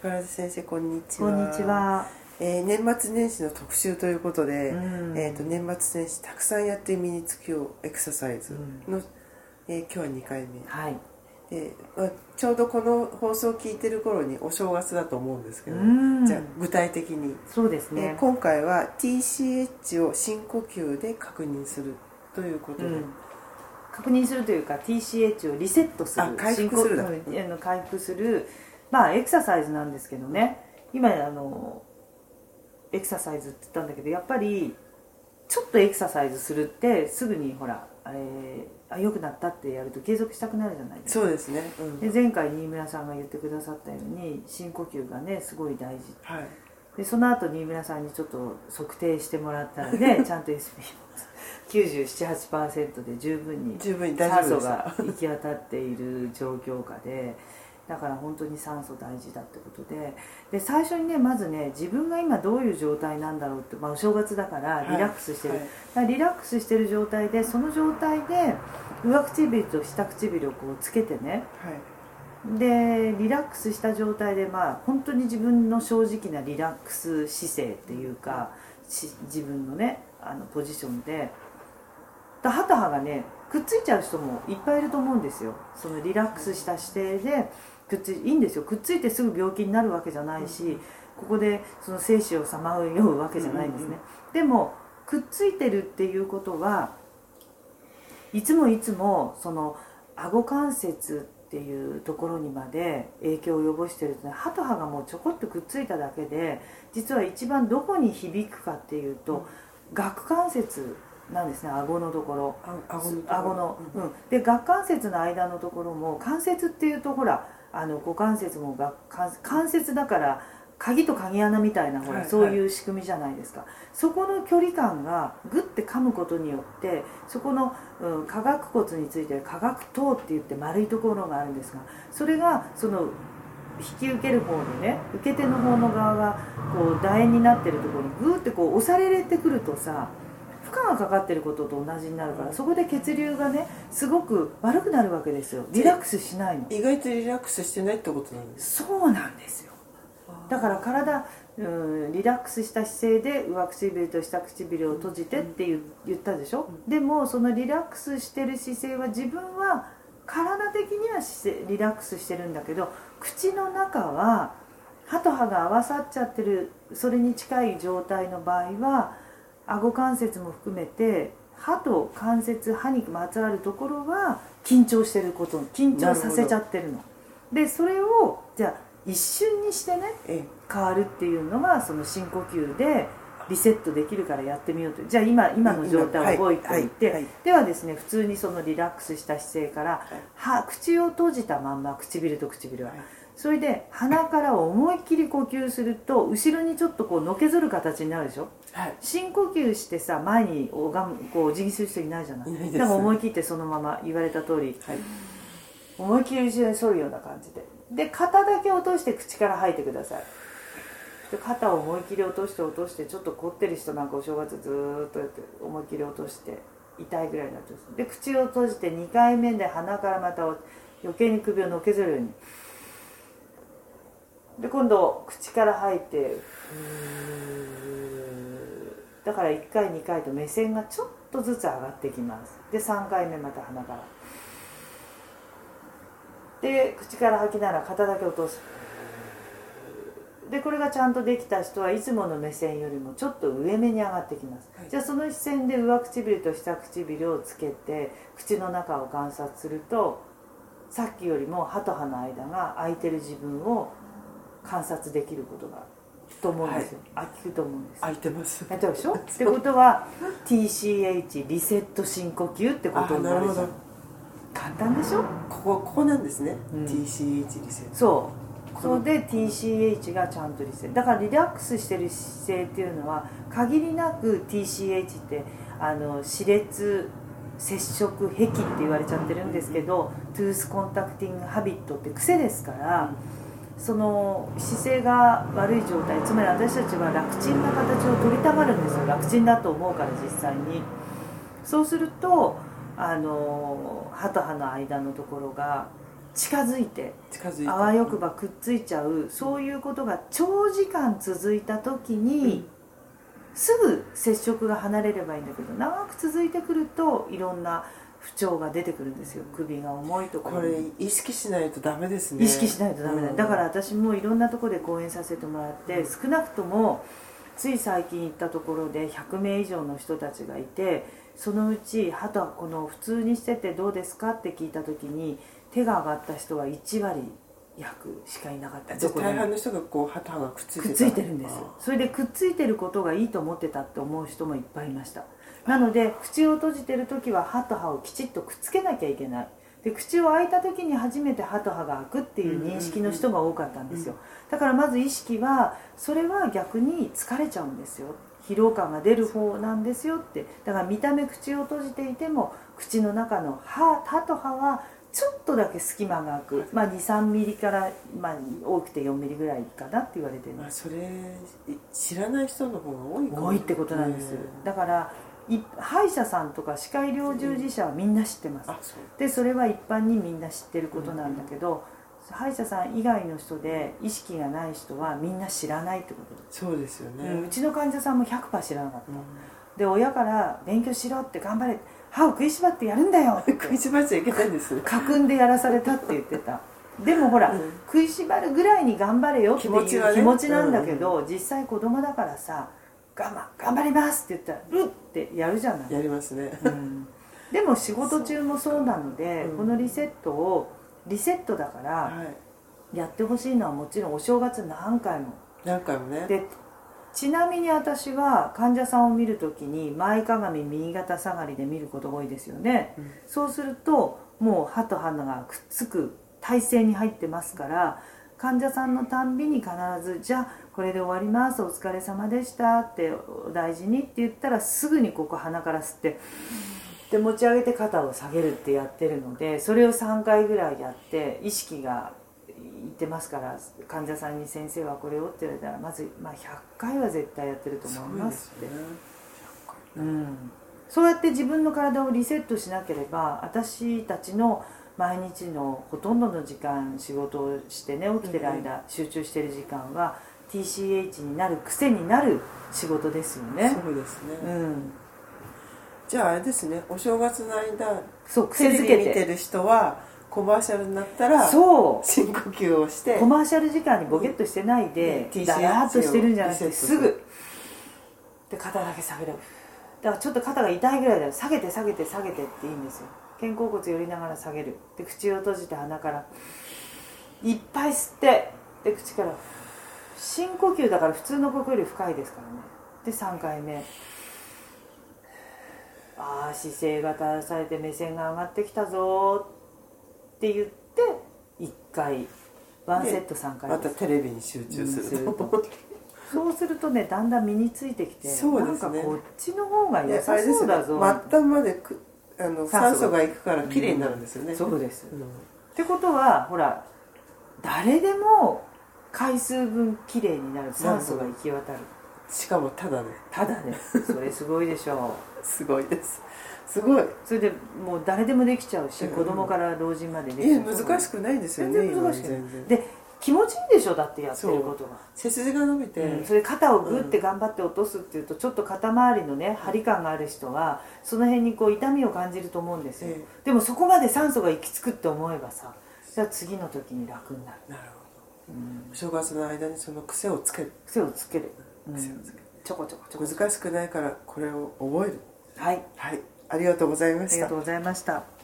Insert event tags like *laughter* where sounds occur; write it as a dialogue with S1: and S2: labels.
S1: 先生こんにち
S2: は。こんにちは。
S1: えー、年末年始の特集ということで、うん、えーと、年末年始たくさんやって身につきをエクササイズの、うん、えー、今日は2回目、
S2: はい。
S1: でまあ、ちょうどこの放送を聞いてる頃にお正月だと思うんですけど、じゃあ具体的に。
S2: そうですね、
S1: えー、今回は TCH を深呼吸で確認するということで、うん、
S2: 確認するというか TCH をリセットする。
S1: 回復する
S2: 回復するまあエクササイズなんですけどね。今あのエクササイズって言ったんだけどやっぱりちょっとエクササイズするってすぐにほらあれあ良くなったってやると継続したくなるじゃないです
S1: か。そうですね、
S2: うん、で前回新村さんが言ってくださったように深呼吸がねすごい大事、
S1: はい、
S2: でその後新村さんにちょっと測定してもらったらね *laughs* ちゃんと SP978% で十分に酸素が行き渡っている状況下でだから本当に酸素大事だってことで。で最初にねまずね自分が今どういう状態なんだろうって、まあ、お正月だからリラックスしてる、はい。はい、リラックスしてる状態でその状態で上唇と下唇をこうつけてね、はい、でリラックスした状態でまあ本当に自分の正直なリラックス姿勢っていうか自分のねあのポジションで。ハタハがねくっついちゃう人もいっぱいいると思うんですよ。そのリラックスした姿勢でくっついいいんですよ。くっついてすぐ病気になるわけじゃないしここでその生死をさまようわけじゃないんですね、でもくっついてるっていうことはいつもいつもその顎関節っていうところにまで影響を及ぼしてると歯と歯がもうちょこっとくっついただけで実は一番どこに響くかっていうと、顎関節なんですね顎のところ。顎の、うん、で顎関節の間のところも関節っていうとほらあの股関節もが関節だから鍵と鍵穴みたいなほら、そういう仕組みじゃないですか。そこの距離感がグッて噛むことによってそこの、うん、下顎骨について下顎頭って言って丸いところがあるんですがそれがその引き受ける方のね受け手の方の側がこう楕円になってるところにグーってこう押されてくるとさがかかってることと同じになるからそこで血流がねすごく悪くなるわけですよ。リラックスしないの。
S1: 意外とリラックスしてないってことなんです
S2: そうなんですよ。だから体うんリラックスした姿勢で上唇と下唇を閉じてって言ったでしょ、うん、でもそのリラックスしてる姿勢は自分は体的にはリラックスしてるんだけど口の中は歯と歯が合わさっちゃってるそれに近い状態の場合は顎関節も含めて歯と関節歯にまつわるところは緊張してること緊張させちゃってるの。でそれをじゃあ一瞬にしてね変わるっていうのがその深呼吸でリセットできるからやってみようとじゃあ今今の状態を覚えておいて、はいはいはい、ではですね普通にそのリラックスした姿勢から歯口を閉じたまんま唇と唇は、それで鼻から思いっきり呼吸すると後ろにちょっとこうのけぞる形になるでしょ、はい、深呼吸してさ前に拝むこうお辞儀する人いないじゃない？いだから思い切ってそのまま言われた通り、はい、思いっきり後ろに反るような感じで。で肩だけ落として口から吐いてください。で肩を思いっきり落として落としてちょっと凝ってる人なんかお正月ずっとやって思いっきり落として痛いぐらいになってで口を閉じて2回目で鼻からまた余計に首をのけぞるように。で今度口から吐いてだから1回2回と目線がちょっとずつ上がってきます。で3回目また鼻から。で口から吐きながら肩だけ落とす。でこれがちゃんとできた人はいつもの目線よりもちょっと上目に上がってきます、はい、じゃあその視線で上唇と下唇をつけて口の中を観察するとさっきよりも歯と歯の間が空いてる自分を観察できることがと思うんですよ、はい、聞くと思うんです
S1: 空いてます。
S2: 空いてるでしょ？*laughs* ってことは TCH リセット深呼吸ってことになるじゃん。簡単でしょ？
S1: ここここなんですね、うん、TCH リセット。
S2: そう。それで TCH がちゃんとリセット。だからリラックスしてる姿勢っていうのは限りなく TCH ってあの歯列接触癖って言われちゃってるんですけどトゥースコンタクティングハビットって癖ですから、うんその姿勢が悪い状態つまり私たちは楽ちんな形を取りたがるんですよ。楽ちんだと思うから実際に。そうするとあの歯と歯の間のところが近づいて
S1: 近づいて。
S2: あわよくばくっついちゃうそういうことが長時間続いた時に、すぐ接触が離れればいいんだけど長く続いてくるといろんな不調が出てくるんですよ。首が重いとか。
S1: これ意識しないとダメですね。
S2: 意識しないとダメだ、うん、だから私もいろんなところで講演させてもらって、うん、少なくともつい最近行ったところで100名以上の人たちがいてそのうち歯とこの普通にしててどうですかって聞いた時に手が上がった人は1割約しかいなかった。
S1: 大半の人がこう歯と歯がくっついて
S2: くっついてるんですそれでくっついてることがいいと思ってたって思う人もいっぱいいましたなので口を閉じてる時は歯と歯をきちっとくっつけなきゃいけない。で口を開いた時に初めて歯と歯が開くっていう認識の人が多かったんですよ。だからまず意識はそれは逆に疲れちゃうんですよ。疲労感が出る方なんですよって。だから見た目口を閉じていても口の中の歯歯と歯はちょっとだけ隙間が空く、まあ、23ミリから、まあ、多くて4ミリぐらいかなって言われてる、
S1: まあ、それ知らない人の方が多い
S2: 多いってことなんです。だから歯医者さんとか歯科医療従事者はみんな知ってます、でそれは一般にみんな知ってることなんだけど、歯医者さん以外の人で意識がない人はみんな知らないってこと。
S1: そうですよね、
S2: うん、うちの患者さんも100%知らなかった、うん、で親から勉強しろって頑張れ。歯を食いしばってやるんだよ。
S1: 食いしばっちゃいけないんです。
S2: 家訓でやらされたって言ってた。でもほら、うん、食いしばるぐらいに頑張れよっていう気持ちなんだけど、ねうん、実際子供だからさ我慢頑張りますって言ったらうってやるじゃない。
S1: やりますね、
S2: うん、でも仕事中もそうなので、このリセットをリセットだから、やってほしいのはもちろんお正月何回も。
S1: 何回もね。
S2: でちなみに私は患者さんを見るときに前かがみ右肩下がりで見ることが多いですよね、うん、そうするともう歯と歯がくっつく体勢に入ってますから患者さんのたんびに必ず「じゃあこれで終わりますお疲れ様でした」って「大事に」って言ったらすぐにここ鼻から吸ってで持ち上げて肩を下げるってやってるのでそれを3回ぐらいやって意識が言ってますから患者さんに「先生はこれを」って言われたらまず、まあ、100回は絶対やってると思いますって。うん、そうやって自分の体をリセットしなければ私たちの毎日のほとんどの時間仕事をしてね起きてる間、うん、集中してる時間は TCH になる癖になる仕事ですよね。
S1: そうですね、うん、じゃああれですねお正月の間
S2: そう癖づけて。
S1: 見てる人はコマーシャルになったら
S2: そ
S1: う。深呼吸をして
S2: コマーシャル時間にボケっとしてないで、うん、ダラーっとしてるんじゃなくてすぐ。で肩だけ下げるだからちょっと肩が痛いぐらいだよ。下げて下げて下げてっていいんですよ肩甲骨寄りながら下げる。で口を閉じて鼻からいっぱい吸ってで口から深呼吸だから普通の呼吸より深いですからね。で3回目。ああ姿勢が正されて目線が上がってきたぞ。って言って1回。ワンセット3回
S1: またテレビに集中すると。
S2: そうするとねだんだん身についてきてね、なんかこっちの方が良さそうだぞ、
S1: ね、末端までくあの酸素がいくから綺麗になるんですよね、
S2: うん、そうです、うん、ってことはほら誰でも回数分綺麗になる酸素が行き渡る。
S1: しかもただね
S2: ただねそれすごいでしょ
S1: う。*laughs* すごいです。すごい。
S2: それでもう誰でもできちゃうし、うん、子供から老人までできちゃ
S1: う難しくないですよね
S2: 全然難しくない。で気持ちいいでしょだってやってることが。
S1: 背筋が伸びて、
S2: うん、それ肩をグッて頑張って落とすっていうと、ちょっと肩周りのね張り感がある人はその辺にこう痛みを感じると思うんですよ、えでもそこまで酸素が行き着くって思えばさじゃあ次の時に楽になる。
S1: なるほど、うん、正月の間にその癖をつける。
S2: 癖をつける、うん、癖をつける。ちょこちょこちょこ。
S1: 難しくないからこれを覚える。
S2: はい、
S1: はい、ありがとうございました。あり
S2: がとうございました